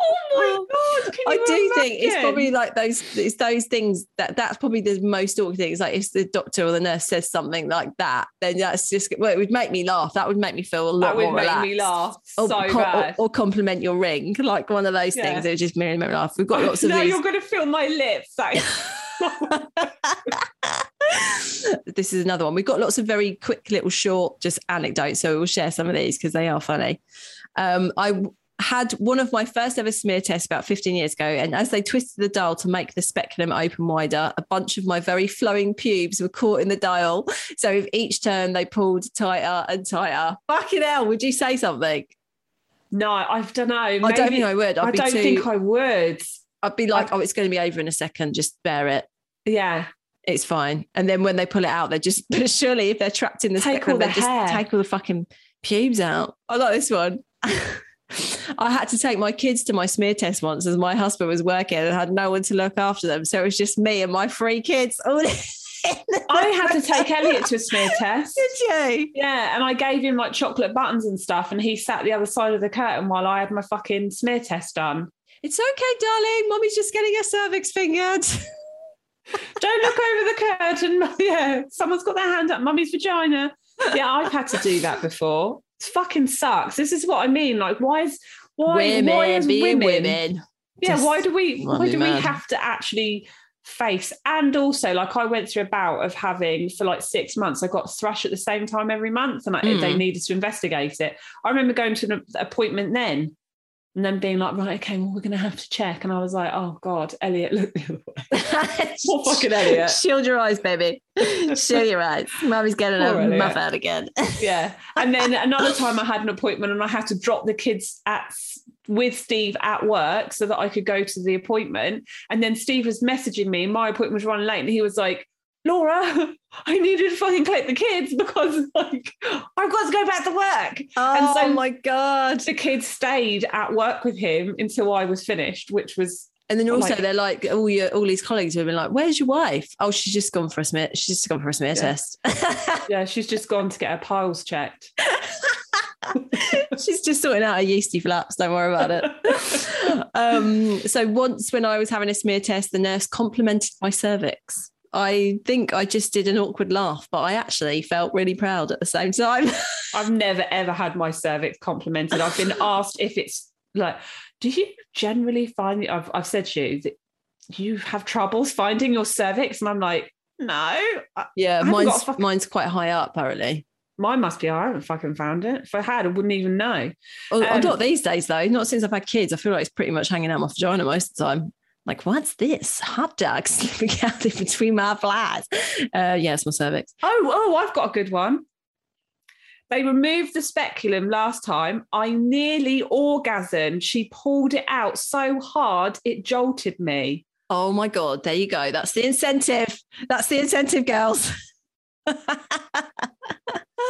oh my god! Can I do think it's probably like those it's those things that that's probably the most awkward thing. It's like if the doctor or the nurse says something like that, then that's just well, it would make me laugh. That would make me feel a lot that would more make relaxed. me laugh Or, so or- bad. or compliment your ring, like one of those Yeah. things. It would just make me laugh. We've got lots of these. you're gonna feel my lips. Is- this is another one. We've got lots of very quick little short just anecdotes. So we'll share some of these because they are funny. Um, I had one of my first ever smear tests about 15 years ago. And as they twisted the dial to make the speculum open wider, a bunch of my very flowing pubes were caught in the dial. So with each turn, they pulled tighter and tighter. Fucking hell, would you say something? no, I don't know. I don't think I would. I'd I don't too, think I would. I'd be like, oh, it's going to be over in a second. Just bear it. Yeah. it's fine. And then when they pull it out, they just surely if they're trapped in the Take speculum, all the they just take all the fucking pubes out. I like this one. I had to take my kids to my smear test once as my husband was working and had no one to look after them. So it was just me and my three kids. All I had to take Elliot to a smear test. Did you? Yeah, and I gave him like chocolate buttons and stuff, and he sat the other side of the curtain while I had my fucking smear test done. It's okay, darling. Mommy's just getting her cervix fingered. Don't look over the curtain. Yeah, someone's got their hand up mummy's vagina. Yeah, I've had to do that before. Fucking sucks. This is what I mean. Like, why is why women why is women? women. Yeah, why do we why do we have to actually face and also like I went through a bout of having for like six months I got thrush at the same time every month and I, Mm. they needed to investigate it. I remember going to an appointment then and then being like, right, okay, well, we're gonna have to check. And I was like, oh God, Elliot, look the other way. Poor fucking Elliot. Shield your eyes, baby. Shield your eyes. Mommy's getting Poor her Elliot. muff out again. yeah. And then another time I had an appointment and I had to drop the kids at with Steve at work so that I could go to the appointment. And then Steve was messaging me, my appointment was running late, and he was like, Laura, I needed to fucking collect the kids because like I've got to go back to work. Oh so- my god! The kids stayed at work with him until I was finished, which was And then also like- they're like all your all these colleagues have been like, "Where's your wife? Oh, she's just gone for a smear. She's just gone for a smear Yeah. test. yeah, she's just gone to get her piles checked. she's just sorting out her yeasty flaps. Don't worry about it." um, so once when I was having a smear test, the nurse complimented my cervix. I think I just did an awkward laugh, but I actually felt really proud at the same time. I've never ever had my cervix complimented. I've been asked if it's like, do you generally find I've I've said to you that you have troubles finding your cervix, and I'm like, no, yeah, mine's fucking- mine's quite high up apparently. mine must be. I haven't fucking found it. If I had, I wouldn't even know. Oh, Um, not these days though. Not since I've had kids. I feel like it's pretty much hanging out my vagina most of the time. Like, what's this? Hot dog slipping out in between my flies. Uh, yeah, it's my cervix. Oh, oh, I've got a good one. They removed the speculum last time. I nearly orgasmed. She pulled it out so hard it jolted me. Oh my god, there you go. That's the incentive. That's the incentive, girls.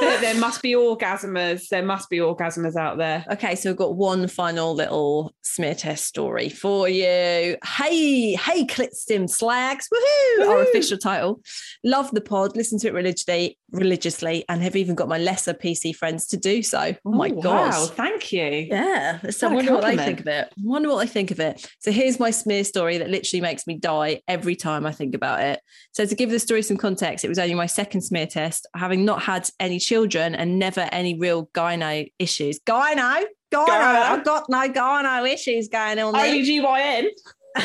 There, there must be orgasmers. There must be orgasmers out there. Okay, so we've got one final little smear test story for you. Hey, hey, Clitstim Slags, woohoo! Our official title. Love the pod, listen to it religiously, religiously, and have even got my lesser PC friends to do so. Oh my Oh, gosh. Wow, thank you. Yeah, so I wonder what they think of it. I wonder what they think of it. So here's my smear story that literally makes me die every time I think about it. So to give the story some context, it was only my second smear test, having not had any children and never any real gyno issues. Gyno, gyno. I've got no gyno issues going on there. OBGYN.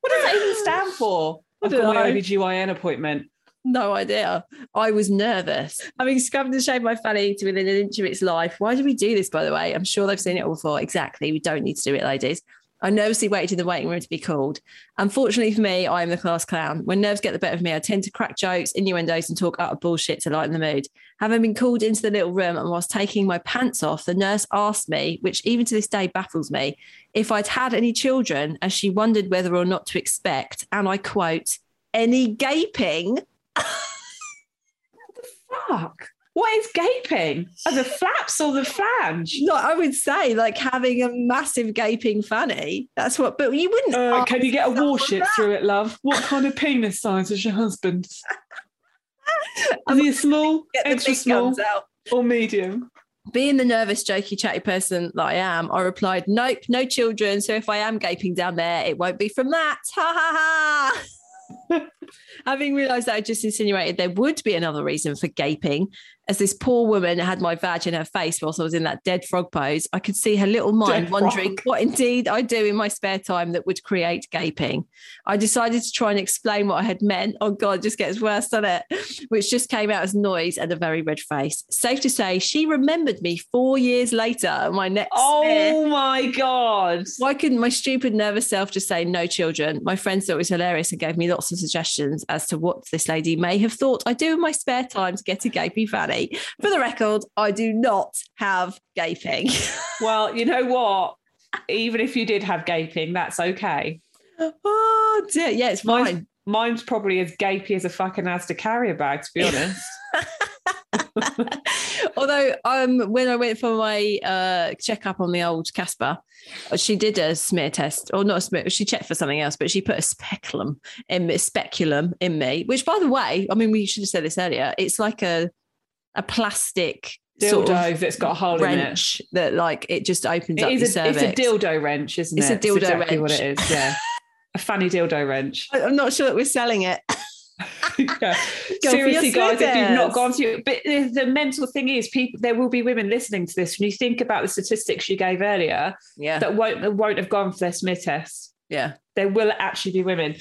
What does that even stand for? I've got my. OBGYN appointment. No idea. I was nervous. Having scrubbed and shaved my fanny to within an inch of its life. Why do we do this, by the way? I'm sure they've seen it all before. Exactly. We don't need to do it, ladies. I nervously waited in the waiting room to be called. Unfortunately for me, I am the class clown. When nerves get the better of me, I tend to crack jokes, innuendos, and talk utter bullshit to lighten the mood. Having been called into the little room and whilst taking my pants off, the nurse asked me, which even to this day baffles me, if I'd had any children, as she wondered whether or not to expect, and I quote, any gaping. What the fuck. What is gaping? Are the flaps or the flange? No, I would say like having a massive gaping fanny. That's what, but you wouldn't. Uh, can you get a warship through it, love? What kind of penis size is your husband's? Is he small, extra small, or medium? Being the nervous, jokey, chatty person that I am, I replied, "Nope, no children. So if I am gaping down there, it won't be from that." Ha ha ha. Having realised that I just insinuated there would be another reason for gaping, as this poor woman had my vag in her face whilst I was in that dead frog pose, I could see her little mind Dead wondering frog. what indeed I do in my spare time that would create gaping. I decided to try and explain what I had meant. Oh God, it just gets worse, doesn't it? Which just came out as noise and a very red face. Safe to say, she remembered me four years later my next. Oh my god! Why couldn't my stupid nervous self just say no children? My friends thought it was hilarious and gave me lots of suggestions as to what this lady may have thought I do in my spare time to get a gaping fanny. For the record, I do not have gaping. Well, you know what? Even if you did have gaping, that's okay. oh dear. Yeah, it's Mine's- fine. Mine's probably as gapey as a fucking Asda carrier bag, to be honest. Although um, when I went for my uh, checkup on the old Casper, she did a smear test, or not a smear. She checked for something else, but she put a speculum in me, speculum in me. Which, by the way, I mean we should have said this earlier. It's like a a plastic sort dildo of that's got a hole in it. wrench that like it just opens up It your is a, it's a dildo wrench, isn't It's it? It's a dildo exactly what wrench. it is. Yeah, a funny dildo wrench. I'm not sure that we're selling it. Yeah. Seriously, guys, if you've not gone through, but the, the mental thing is, people there will be women listening to this. When you think about the statistics you gave earlier, Yeah, that won't that won't have gone for their smear test. yeah. There will actually be women,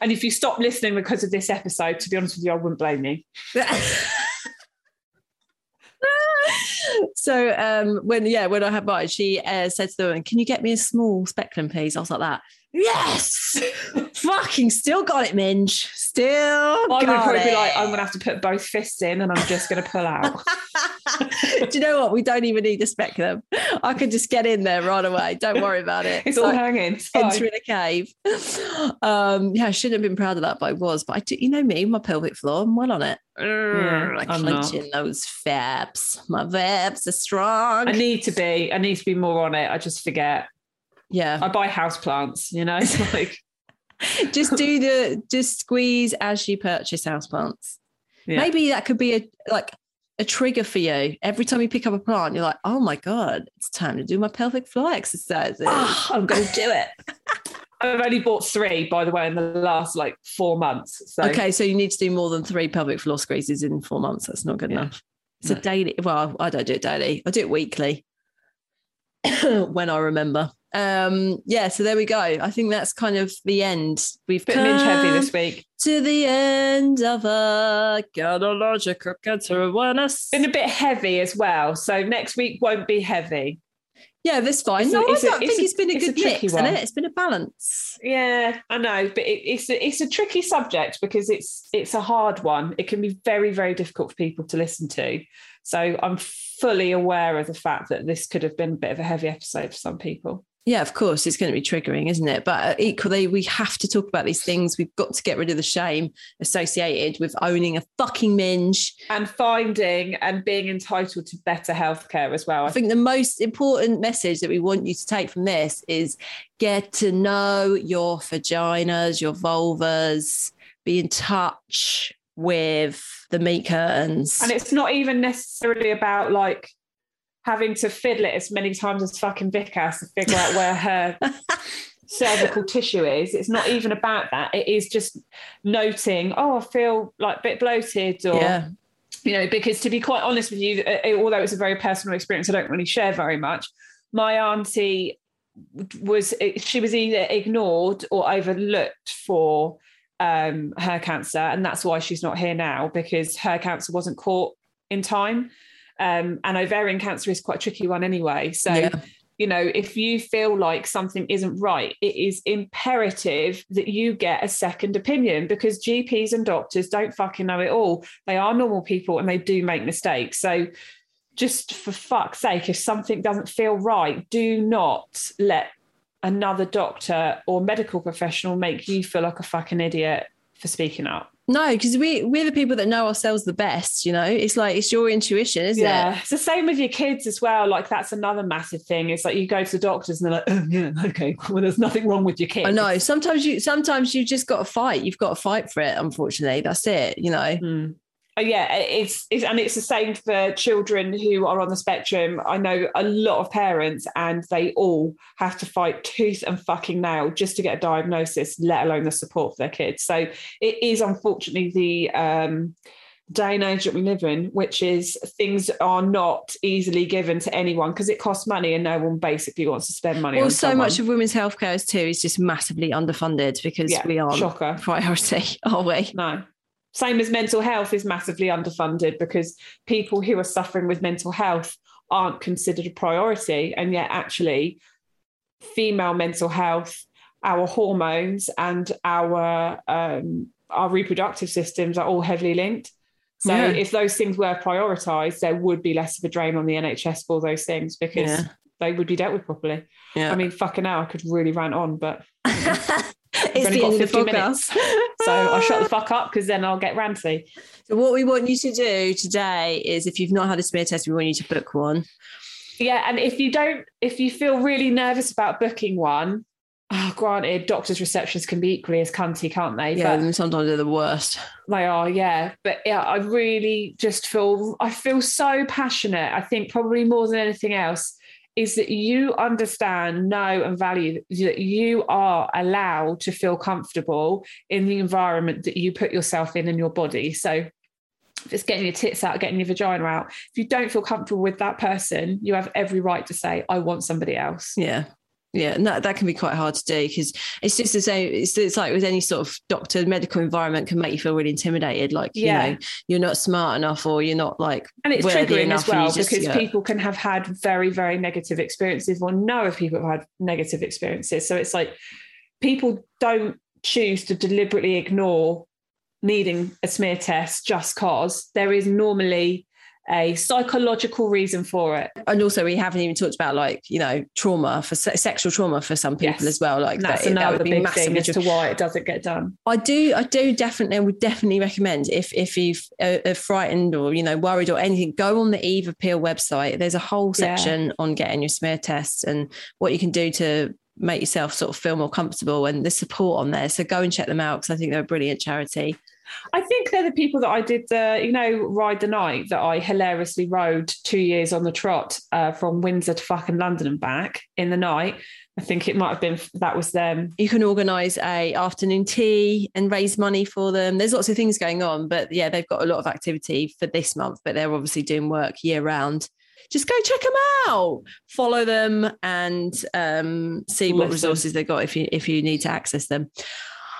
and if you stop listening because of this episode, to be honest with you, I wouldn't blame you. so um when yeah when i had mine she uh, said to the woman can you get me a small speculum please i was like that yes fucking still got it minge still I would probably it. be like, I'm going to have to put both fists in, and I'm just going to pull out. do you know what we don't even need a speculum i can just get in there right away don't worry about it It's all like hanging. Fine. entering a cave um yeah i shouldn't have been proud of that but i was but i do you know me my pelvic floor i'm well on it like I'm not. clenching those fabs my fabs are strong I need to be. I need to be more on it. I just forget. Yeah I buy house plants. You know, it's like just do the just squeeze as you purchase houseplants. Yeah. Maybe that could be a like a trigger for you. Every time you pick up a plant, you're like, oh my God, it's time to do my pelvic floor exercises. oh, I'm going to do it. I've only bought three, by the way, in the last like four months. So Okay, so you need to do more than three pelvic floor squeezes in four months. That's not good Yeah. enough. It's No. a daily. Well, I don't do it daily. I do it weekly when I remember. Um, yeah, so there we go. I think that's kind of the end. We've bit minge heavy this week. to the end of a cancer awareness. Been a bit heavy as well. So next week won't be heavy. Yeah, that's fine. It's no, it's I a- don't it's think a- it's been a it's a good mix, one. it? It's been a balance. Yeah, I know, but it, it's a, it's a tricky subject because it's it's a hard one. It can be very very difficult for people to listen to. So I'm fully aware of the fact that this could have been a bit of a heavy episode for some people. Yeah, of course, it's going to be triggering, isn't it? But uh, equally, we have to talk about these things. We've got to get rid of the shame associated with owning a fucking minge. And finding and being entitled to better healthcare as well. I think the most important message that we want you to take from this is get to know your vaginas, your vulvas, be in touch with the meat curtains. And it's not even necessarily about like having to fiddle it as many times as fucking Vic has to figure out where her cervical tissue is. It's not even about that. It is just noting, oh, I feel like a bit bloated or yeah, you know, because to be quite honest with you, uh, although it's a very personal experience, I don't really share very much. My auntie was she was either ignored or overlooked for um, her cancer, and that's why she's not here now because her cancer wasn't caught in time. Um, and ovarian cancer is quite a tricky one anyway. So Yeah. you know, if you feel like something isn't right, it is imperative that you get a second opinion because GPs and doctors don't fucking know it all. They are normal people and they do make mistakes. So, just for fuck's sake, if something doesn't feel right, do not let another doctor or medical professional make you feel like a fucking idiot for speaking up. No, because we we're the people that know ourselves the best. You know, it's like it's your intuition, isn't yeah, it? it's the same with your kids as well. Like that's another massive thing. It's like you go to the doctors and they're like, "Oh yeah, okay, well, there's nothing wrong with your kid." I know. Sometimes you sometimes you just got to fight. You've got to fight for it. Unfortunately, that's it. You know. Mm. Uh, yeah, it's, it's and it's the same for children who are on the spectrum. I know a lot of parents, and they all have to fight tooth and fucking nail just to get a diagnosis, let alone the support for their kids. So it is unfortunately the um, day and age that we live in, which is things are not easily given to anyone because it costs money, and no one basically wants to spend money. Well, on so someone. much of women's healthcare is too is just massively underfunded because Yeah, we aren't shocker. priority, are we? No. Same as mental health is massively underfunded because people who are suffering with mental health aren't considered a priority. And yet, actually, female mental health, our hormones, and our um, our reproductive systems are all heavily linked. So, Yeah. if those things were prioritized, there would be less of a drain on the NHS for those things because Yeah. they would be dealt with properly. Yeah. I mean, fucking hell, I could really rant on, but it's only the got end of the 50 minutes. podcast. so I'll shut the fuck up because then I'll get ranty. So what we want you to do today is if you've not had a smear test, we want you to book one. Yeah, and if you don't, if you feel really nervous about booking one, oh, granted, doctors' receptions can be equally as cunty, can't they? Yeah, But and sometimes they're the worst. they are, yeah. But yeah, I really just feel, I feel so passionate. I think probably more than anything else is that you understand, know, and value that you are allowed to feel comfortable in the environment that you put yourself in and your body. So if it's getting your tits out, getting your vagina out, if you don't feel comfortable with that person, you have every right to say, I want somebody else. Yeah. Yeah, and that, that can be quite hard to do because it's just the same. It's, it's like with any sort of doctor, medical environment can make you feel really intimidated. Like, Yeah. you know, you're not smart enough or you're not like, And it's triggering as well just- because yeah. people can have had very, very negative experiences or know of people who've had negative experiences. So it's like people don't choose to deliberately ignore needing a smear test just cause there is normally a psychological reason for it. and also we haven't even talked about like, you know, trauma for se- sexual trauma for some people Yes. as well. Like And that's that, that another would be big thing as to why it doesn't get done. I do, I do definitely, would definitely recommend if if you've uh, uh, frightened or you know worried or anything, go on the Eve Appeal website. There's a whole Yeah. section on getting your smear tests and what you can do to make yourself sort of feel more comfortable and the support on there. So go and check them out because I think they're a brilliant charity. I think they're the people that I did the, you know, ride the night that I hilariously rode two years on the trot uh, from Windsor to fucking London and back in the night. I think it might have been that was them. You can organise a afternoon tea and raise money for them. There's lots of things going on, but yeah, they've got a lot of activity for this month. But they're obviously doing work year round. Just go check them out, follow them, and um, see what resources they've got if you if you need to access them.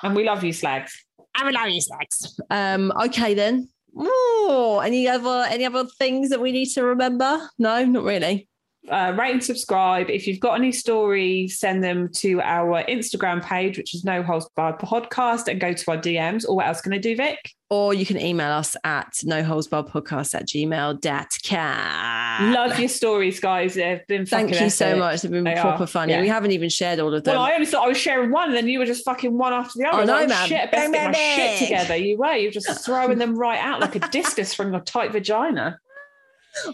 And we love you, slags. I will love you, Slags. Um, okay then. Oh, any other any other things that we need to remember? No, not really. uh, rate and subscribe. If you've got any stories, send them to our Instagram page, which is No Holds Barred Podcast, and go to our DMs. Or what else can I do, Vic? Or you can email us at no holds barred podcast at gmail.com. Love your stories, guys. They've been Thank you so much. They've been They proper are, funny. yeah. We haven't even shared all of them. Well, I only thought I was sharing one, and then you were just fucking one after the other. Was know, like, oh, man. Shit, Bang, my bang, shit bang. together. You were. You were just throwing them right out like a discus from your tight vagina.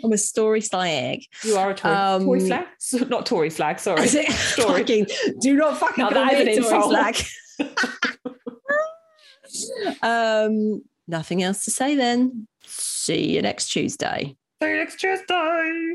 I'm a story slag. You are a Tory, Um, Tory slag? So- Not Tory slag, sorry. Story. fucking, do not fucking Now call me Tory slag. um, nothing else to say then. See you next Tuesday. See you next Tuesday.